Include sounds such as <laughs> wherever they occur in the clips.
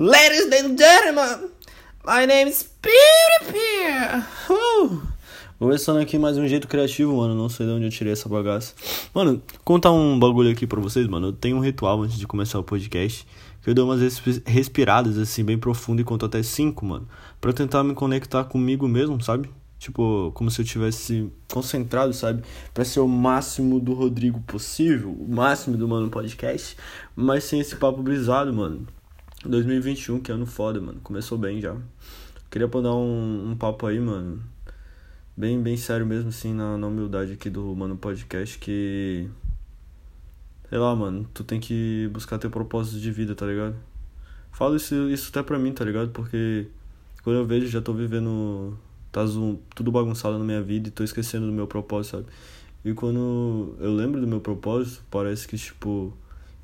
Ladies and gentlemen, my name is PewDiePie. Uh. Começando aqui mais um jeito criativo, mano. Não sei de onde eu tirei essa bagaça. Mano, contar um bagulho aqui pra vocês, mano. Eu tenho um ritual antes de começar o podcast. Que eu dou umas respiradas, assim, bem profundo e conto até cinco, mano. Pra tentar me conectar comigo mesmo, sabe? Tipo, como se eu tivesse concentrado, sabe? Pra ser o máximo do Rodrigo possível. O máximo do Mano Podcast. Mas sem esse papo brisado, mano. 2021, que ano foda, mano. Começou bem já. Queria dar um, um papo aí, mano. Bem, bem sério mesmo, assim, na, na humildade aqui do Mano Podcast, que. Sei lá, mano, tu tem que buscar teu propósito de vida, tá ligado? Falo isso, isso até pra mim, tá ligado? Porque quando eu vejo, já tô vivendo. Tá zoom, tudo bagunçado na minha vida e tô esquecendo do meu propósito, sabe? E quando eu lembro do meu propósito, parece que, tipo,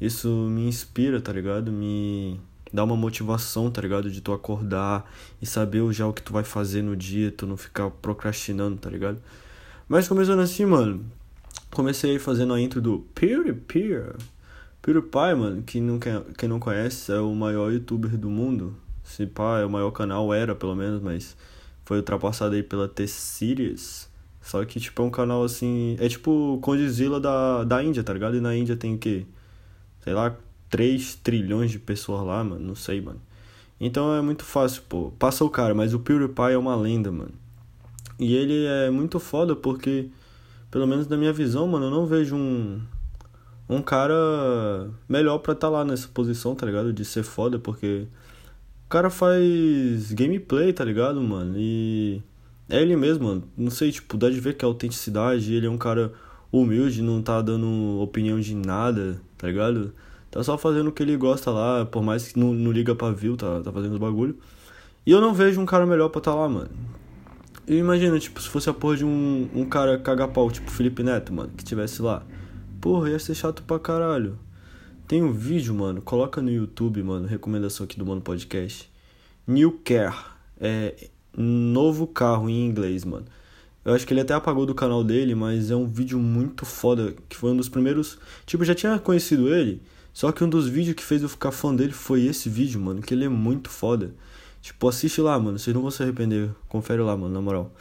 isso me inspira, tá ligado? Me dá uma motivação, tá ligado? De tu acordar e saber já o que tu vai fazer no dia, tu não ficar procrastinando, tá ligado? Mas começando assim, mano, comecei fazendo a intro do PewDiePie. PewDiePie, mano, que não, quem não conhece, é o maior youtuber do mundo. Se pá, é o maior canal, era pelo menos, mas foi ultrapassado aí pela T-Series. Só que, tipo, é um canal assim. É tipo Condizila da, da Índia, tá ligado? E na Índia tem o quê? Sei lá, 3 trilhões de pessoas lá, mano. Não sei, mano. Então é muito fácil, pô. Passa o cara, mas o PewDiePie é uma lenda, mano. E ele é muito foda porque, pelo menos na minha visão, mano, eu não vejo um, um cara melhor pra estar tá lá nessa posição, tá ligado? De ser foda, porque o cara faz gameplay, tá ligado, mano? E é ele mesmo, mano. Não sei, tipo, dá de ver que a autenticidade, ele é um cara humilde, não tá dando opinião de nada, tá ligado? Tá só fazendo o que ele gosta lá, por mais que não, não liga pra view, tá, tá fazendo os bagulho. E eu não vejo um cara melhor pra tá lá, mano. E imagina, tipo, se fosse a porra de um, um cara caga-pau, tipo Felipe Neto, mano, que tivesse lá. Porra, ia ser chato pra caralho. Tem um vídeo, mano, coloca no YouTube, mano, recomendação aqui do Mano Podcast. New Care, é novo carro em inglês, mano. Eu acho que ele até apagou do canal dele, mas é um vídeo muito foda, que foi um dos primeiros... Tipo, já tinha conhecido ele, só que um dos vídeos que fez eu ficar fã dele foi esse vídeo, mano, que ele é muito foda. Tipo, assiste lá, mano, vocês não vão se arrepender. Confere lá, mano, na moral.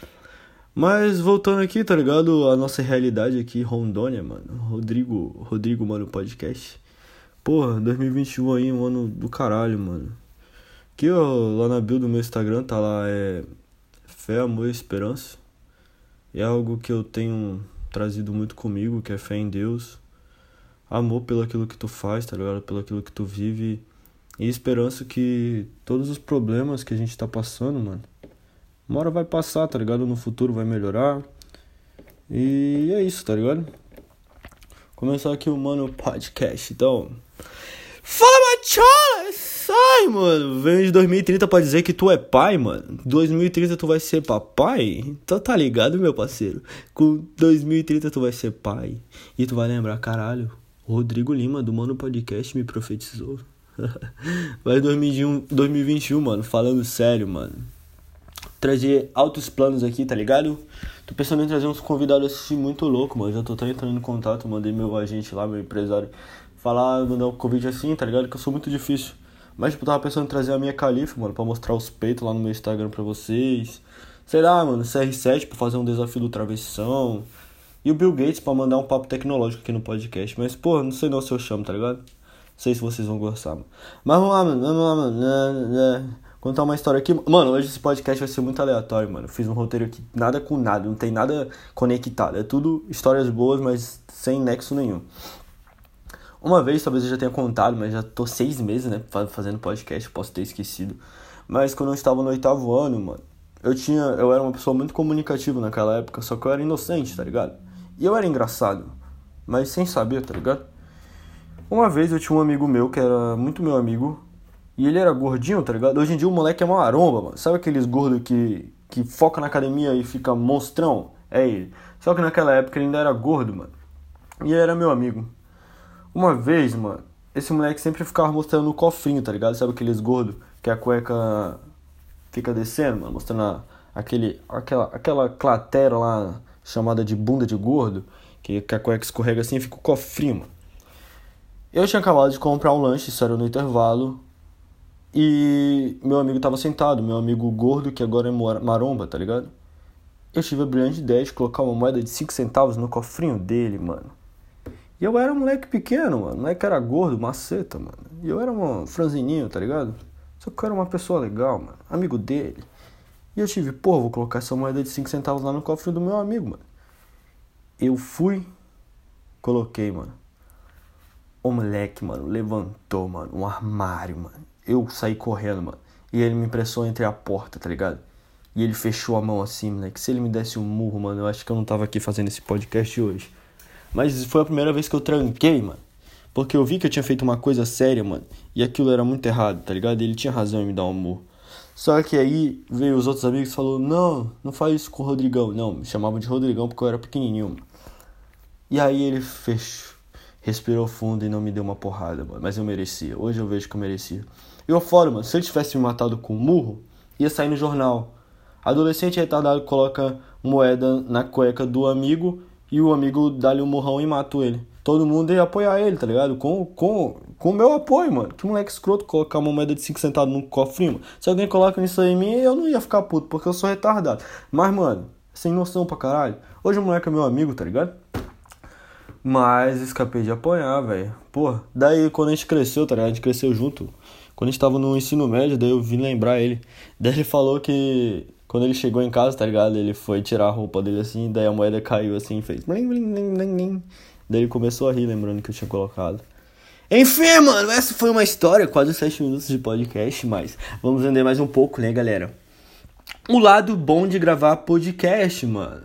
Mas voltando aqui, tá ligado? A nossa realidade aqui, Rondônia, mano. Rodrigo, Rodrigo, mano, podcast. Porra, 2021 aí, um ano do caralho, mano. Aqui, ó, lá na build do meu Instagram tá lá, é fé, amor e esperança. É algo que eu tenho trazido muito comigo, que é fé em Deus amor pelo aquilo que tu faz, tá ligado? Pelo aquilo que tu vive. E esperança que todos os problemas que a gente tá passando, mano, uma hora vai passar, tá ligado? No futuro vai melhorar. E é isso, tá ligado? Começar aqui o Mano Podcast, então. Fala, macholas! Ai, mano, vem de 2030 pra dizer que tu é pai, mano. 2030 tu vai ser papai? Então tá ligado, meu parceiro? Com 2030 tu vai ser pai. E tu vai lembrar, caralho, Rodrigo Lima, do Mano Podcast, me profetizou. Mas 2021, 2021, mano, falando sério, mano. Trazer altos planos aqui, tá ligado? Tô pensando em trazer uns convidados assim muito louco, mano. Já tô até entrando em contato, mandei meu agente lá, meu empresário, falar, mandar um convite assim, tá ligado? Que eu sou muito difícil. Mas, tipo, tava pensando em trazer a minha califa, mano, pra mostrar os peitos lá no meu Instagram pra vocês. Sei lá, mano, CR7 pra fazer um desafio do travessão. E o Bill Gates pra mandar um papo tecnológico aqui no podcast. Mas, pô, não sei não se eu chamo, tá ligado? Não sei se vocês vão gostar, mano. Mas vamos lá, mano. Vamos lá, mano. Né, né. Contar uma história aqui. Mano, hoje esse podcast vai ser muito aleatório, mano. fiz um roteiro aqui, nada com nada, não tem nada conectado. É tudo histórias boas, mas sem nexo nenhum. Uma vez, talvez eu já tenha contado, mas já tô seis meses, né, fazendo podcast, posso ter esquecido. Mas quando eu estava no oitavo ano, mano, eu tinha. Eu era uma pessoa muito comunicativa naquela época, só que eu era inocente, tá ligado? E eu era engraçado, mas sem saber, tá ligado? Uma vez eu tinha um amigo meu que era muito meu amigo, e ele era gordinho, tá ligado? Hoje em dia o moleque é uma aromba, mano. Sabe aqueles gordos que, que foca na academia e fica monstrão? É ele. Só que naquela época ele ainda era gordo, mano. E ele era meu amigo. Uma vez, mano, esse moleque sempre ficava mostrando o cofrinho, tá ligado? Sabe aqueles gordos que a cueca fica descendo, mano? Mostrando a, aquele, aquela, aquela clatera lá chamada de bunda de gordo, que, que a cueca escorrega assim e fica o cofrinho, mano. Eu tinha acabado de comprar um lanche, isso era no intervalo. E meu amigo tava sentado, meu amigo gordo, que agora é maromba, tá ligado? Eu tive a brilhante ideia de colocar uma moeda de 5 centavos no cofrinho dele, mano. E eu era um moleque pequeno, mano. Não é que era gordo, maceta, mano. E eu era um franzininho, tá ligado? Só que eu era uma pessoa legal, mano. Amigo dele. E eu tive, pô, vou colocar essa moeda de 5 centavos lá no cofrinho do meu amigo, mano. Eu fui, coloquei, mano. O moleque, mano, levantou, mano, um armário, mano. Eu saí correndo, mano. E ele me impressou entre a porta, tá ligado? E ele fechou a mão assim, moleque. Se ele me desse um murro, mano, eu acho que eu não tava aqui fazendo esse podcast hoje. Mas foi a primeira vez que eu tranquei, mano. Porque eu vi que eu tinha feito uma coisa séria, mano. E aquilo era muito errado, tá ligado? E ele tinha razão em me dar um murro. Só que aí veio os outros amigos e falou: Não, não faz isso com o Rodrigão. Não, me chamavam de Rodrigão porque eu era pequenininho. E aí ele fechou, respirou fundo e não me deu uma porrada, mano. Mas eu merecia. Hoje eu vejo que eu merecia. Eu falo, mano, se ele tivesse me matado com um murro, ia sair no jornal. Adolescente retardado coloca moeda na cueca do amigo e o amigo dá-lhe um murrão e mata ele. Todo mundo ia apoiar ele, tá ligado? Com, com, com o meu apoio, mano. Que moleque escroto colocar uma moeda de 5 centavos num cofrinho. Mano. Se alguém coloca isso aí em mim, eu não ia ficar puto, porque eu sou retardado. Mas, mano, sem noção pra caralho. Hoje o moleque é meu amigo, tá ligado? Mas escapei de apanhar, velho. Pô, daí quando a gente cresceu, tá ligado? A gente cresceu junto. Quando a gente tava no ensino médio, daí eu vim lembrar ele. Daí ele falou que quando ele chegou em casa, tá ligado? Ele foi tirar a roupa dele assim, daí a moeda caiu assim fez. Daí ele começou a rir, lembrando que eu tinha colocado. Enfim, mano, essa foi uma história, quase 7 minutos de podcast, mas vamos vender mais um pouco, né, galera? O lado bom de gravar podcast, mano.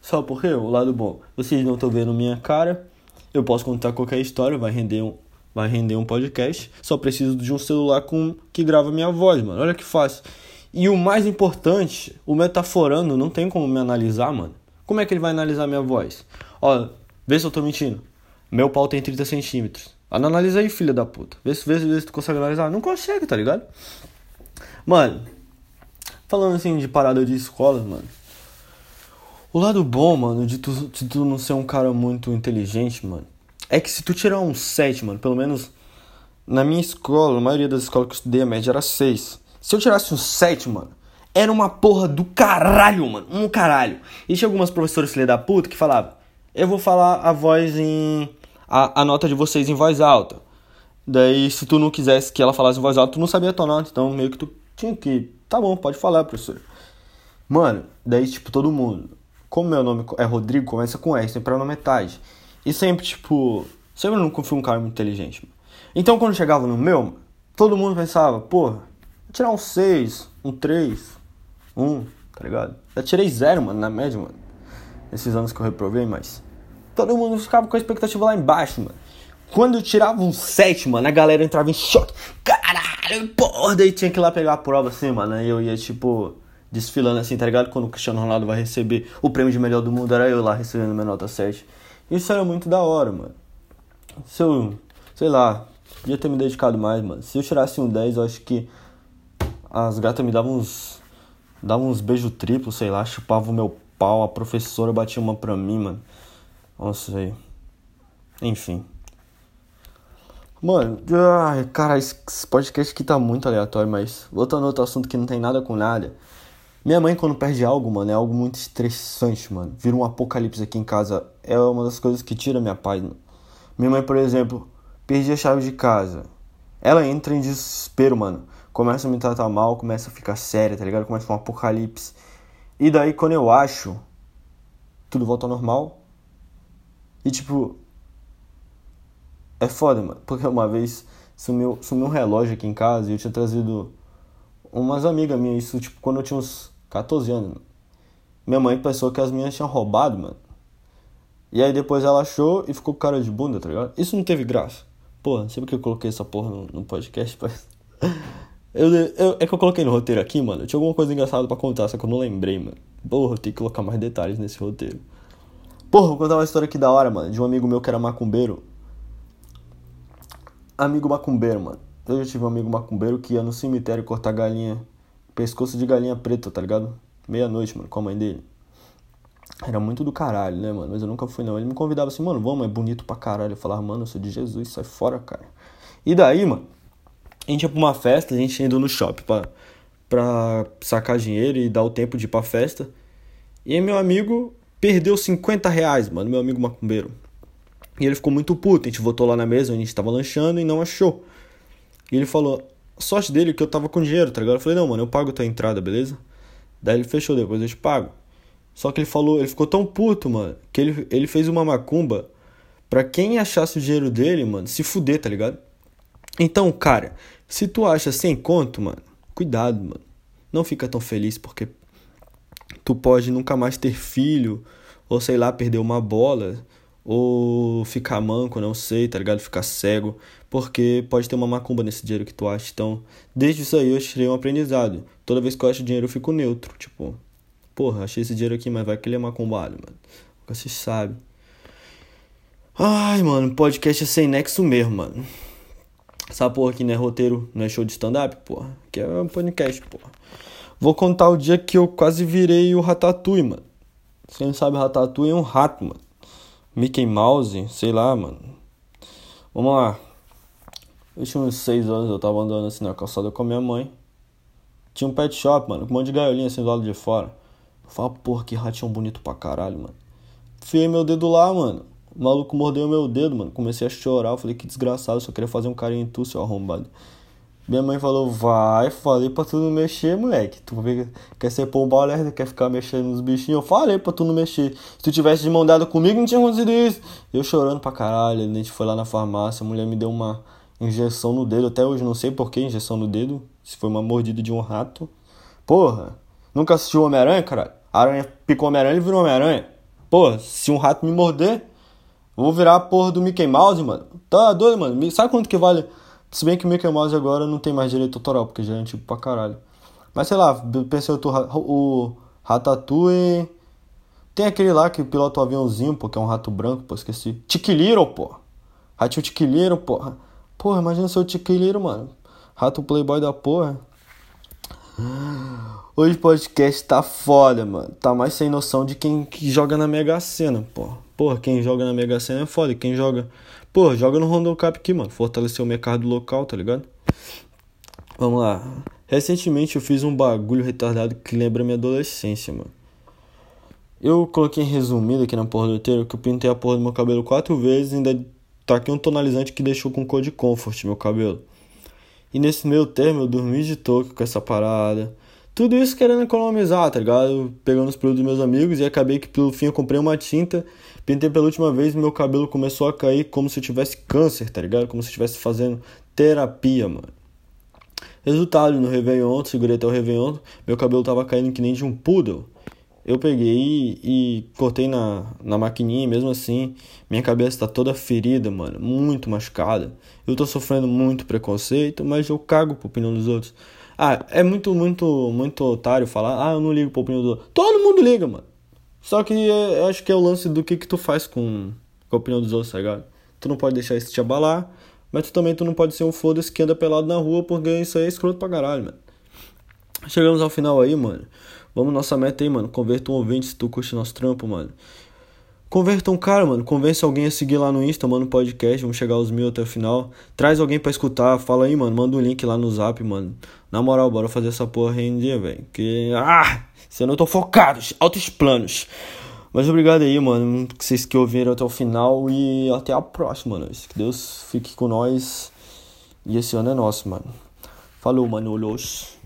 Só porque o lado bom, vocês não estão vendo minha cara, eu posso contar qualquer história, vai render um, vai render um podcast. Só preciso de um celular com que grava minha voz, mano. Olha que fácil. E o mais importante, o metaforando não tem como me analisar, mano. Como é que ele vai analisar minha voz? Ó, vê se eu tô mentindo. Meu pau tem 30 centímetros. Analisa aí, filha da puta. Vê se, vê, vê se tu consegue analisar. Não consegue, tá ligado? Mano, falando assim de parada de escola, mano. O lado bom, mano, de tu, de tu não ser um cara muito inteligente, mano, é que se tu tirar um 7, mano, pelo menos na minha escola, a maioria das escolas que eu estudei, a média era 6. Se eu tirasse um 7, mano, era uma porra do caralho, mano. Um caralho. E tinha algumas professoras filha da puta que falavam: Eu vou falar a voz em. A, a nota de vocês em voz alta. Daí, se tu não quisesse que ela falasse em voz alta, tu não sabia a tua nota. Então, meio que tu tinha que. Tá bom, pode falar, professor. Mano, daí, tipo, todo mundo. Como meu nome é Rodrigo, começa com S, sempre na metade. E sempre, tipo, sempre não fui um cara muito inteligente. Mano. Então quando chegava no meu, todo mundo pensava, porra, vou tirar um 6, um 3, 1, tá ligado? Já tirei zero, mano, na média, mano. Nesses anos que eu reprovei, mas. Todo mundo ficava com a expectativa lá embaixo, mano. Quando eu tirava um 7, mano, a galera entrava em choque. Caralho, porra, daí tinha que ir lá pegar a prova assim, mano. Aí eu ia, tipo, desfilando assim, tá ligado? Quando o Cristiano Ronaldo vai receber o prêmio de melhor do mundo, era eu lá recebendo minha nota 7. Isso era muito da hora, mano. Se eu, sei lá, podia ter me dedicado mais, mano. Se eu tirasse um 10, eu acho que as gatas me davam uns. davam uns beijos triplos, sei lá, chupavam o meu pau, a professora batia uma pra mim, mano. Nossa, velho. Enfim. Mano, ai, cara, esse podcast aqui tá muito aleatório, mas voltando a outro assunto que não tem nada com nada. Minha mãe, quando perde algo, mano, é algo muito estressante, mano. Vira um apocalipse aqui em casa. É uma das coisas que tira minha paz, mano. Minha mãe, por exemplo, perdi a chave de casa. Ela entra em desespero, mano. Começa a me tratar mal, começa a ficar séria, tá ligado? Começa um apocalipse. E daí, quando eu acho, tudo volta ao normal. E tipo. É foda, mano. Porque uma vez sumiu, sumiu um relógio aqui em casa e eu tinha trazido umas amigas minhas, isso tipo quando eu tinha uns 14 anos, mano. Minha mãe pensou que as minhas tinham roubado, mano. E aí depois ela achou e ficou com cara de bunda, tá ligado? Isso não teve graça. Porra, não sei porque eu coloquei essa porra no, no podcast, <laughs> mas... eu, eu, é que eu coloquei no roteiro aqui, mano. Eu tinha alguma coisa engraçada para contar, só que eu não lembrei, mano. Porra, eu tenho que colocar mais detalhes nesse roteiro. Porra, vou contar uma história aqui da hora, mano. De um amigo meu que era macumbeiro. Amigo macumbeiro, mano. Eu já tive um amigo macumbeiro que ia no cemitério cortar galinha pescoço de galinha preta, tá ligado? Meia-noite, mano, com a mãe dele. Era muito do caralho, né, mano? Mas eu nunca fui, não. Ele me convidava assim, mano, vamos, é bonito pra caralho. Eu falava, mano, eu sou de Jesus, sai fora, cara. E daí, mano, A gente ia pra uma festa, a gente indo no shopping pra, sacar dinheiro e dar o tempo de ir pra festa. E aí meu amigo perdeu 50 reais, mano, meu amigo macumbeiro. E ele ficou muito puto, a gente voltou lá na mesa, a gente tava lanchando e não achou. E ele falou, sorte dele que eu tava com dinheiro, tá ligado? Eu falei, não, mano, eu pago tua entrada, beleza? Daí ele fechou, depois eu te pago. Só que ele falou, ele ficou tão puto, mano, que ele, ele fez uma macumba pra quem achasse o dinheiro dele, mano, se fuder, tá ligado? Então, cara, se tu acha sem conto, mano, cuidado, mano. Não fica tão feliz porque tu pode nunca mais ter filho, ou sei lá, perder uma bola, ou ficar manco, não sei, tá ligado? Ficar cego, porque pode ter uma macumba nesse dinheiro que tu acha. Então, desde isso aí eu tirei um aprendizado. Toda vez que eu acho dinheiro eu fico neutro, tipo, porra, achei esse dinheiro aqui, mas vai que ele é macumbado, mano. Nunca se sabe. Ai, mano, podcast é sem nexo mesmo, mano. Essa porra aqui não é roteiro, não é show de stand-up, porra. Que é um podcast, porra. Vou contar o dia que eu quase virei o Ratatouille, mano. Quem não sabe, Ratatouille é um rato, mano. Mickey Mouse, sei lá, mano. Vamos lá. Eu tinha uns 6 anos, eu tava andando assim na calçada com a minha mãe. Tinha um pet shop, mano, com um monte de gaiolinha assim do lado de fora. Eu falei, porra, que ratinho bonito pra caralho, mano. Fiei meu dedo lá, mano. O maluco mordeu meu dedo, mano. Comecei a chorar. Eu falei, que desgraçado, só queria fazer um carinho em tu, seu arrombado. Minha mãe falou, vai, falei pra tu não mexer, moleque. Tu quer ser pombo alerta, quer ficar mexendo nos bichinhos? Eu falei pra tu não mexer. Se tu tivesse de mão dada comigo, não tinha acontecido isso. Eu chorando pra caralho, a gente foi lá na farmácia, a mulher me deu uma injeção no dedo. Até hoje não sei por que injeção no dedo. Se foi uma mordida de um rato. Porra, nunca assistiu Homem-Aranha, caralho? A aranha picou Homem-Aranha, ele virou Homem-Aranha. Porra, se um rato me morder, eu vou virar a porra do Mickey Mouse, mano. Tá doido, mano? Sabe quanto que vale? Se bem que o Mickey Mouse agora não tem mais direito autoral, porque já é antigo pra caralho. Mas sei lá, pensei eu tô, o Ratatouille. Tem aquele lá que pilota o aviãozinho, pô, que é um rato branco, pô, esqueci. Tiquiliro, pô. Ratinho Tiquiliro, porra. Porra, imagina ser o Tiquiliro, mano. Rato playboy da porra. Hoje o podcast tá foda, mano. Tá mais sem noção de quem que joga na Mega Sena, porra. Porra, quem joga na Mega Sena é foda. Quem joga. Porra, joga no Rondo Cup aqui, mano. Fortalecer o mercado local, tá ligado? Vamos lá. Recentemente eu fiz um bagulho retardado que lembra minha adolescência, mano. Eu coloquei em resumido aqui na porra do roteiro que eu pintei a porra do meu cabelo quatro vezes e ainda tá aqui um tonalizante que deixou com cor de comfort meu cabelo. E nesse meio termo eu dormi de toque com essa parada. Tudo isso querendo economizar, tá ligado? Pegando os produtos dos meus amigos e acabei que pelo fim eu comprei uma tinta, pintei pela última vez e meu cabelo começou a cair como se eu tivesse câncer, tá ligado? Como se eu estivesse fazendo terapia, mano. Resultado, no Réveillon, segurei até o Réveillon, meu cabelo tava caindo que nem de um poodle. Eu peguei e, e cortei na, na maquininha, mesmo assim, minha cabeça tá toda ferida, mano, muito machucada. Eu tô sofrendo muito preconceito, mas eu cago pro opinião dos outros. Ah, é muito, muito, muito otário falar, ah, eu não ligo pro opinião do outro. Todo mundo liga, mano. Só que é, eu acho que é o lance do que, que tu faz com, com a opinião dos outros, tá ligado? Tu não pode deixar isso te abalar, mas tu também tu não pode ser um foda-se que anda pelado na rua, porque isso aí é escroto pra caralho, mano. Chegamos ao final aí, mano. Vamos nossa meta aí, mano. Converta um ouvinte se tu curte nosso trampo, mano. Converta um cara, mano. Convence alguém a seguir lá no Insta, mano, podcast. Vamos chegar aos mil até o final. Traz alguém para escutar. Fala aí, mano. Manda um link lá no zap, mano. Na moral, bora fazer essa porra render, velho. Que. Ah! Se eu não tô focado. Altos planos. Mas obrigado aí, mano. Que vocês que ouviram até o final. E até a próxima, mano. Que Deus fique com nós. E esse ano é nosso, mano. Falou, mano. Olhos.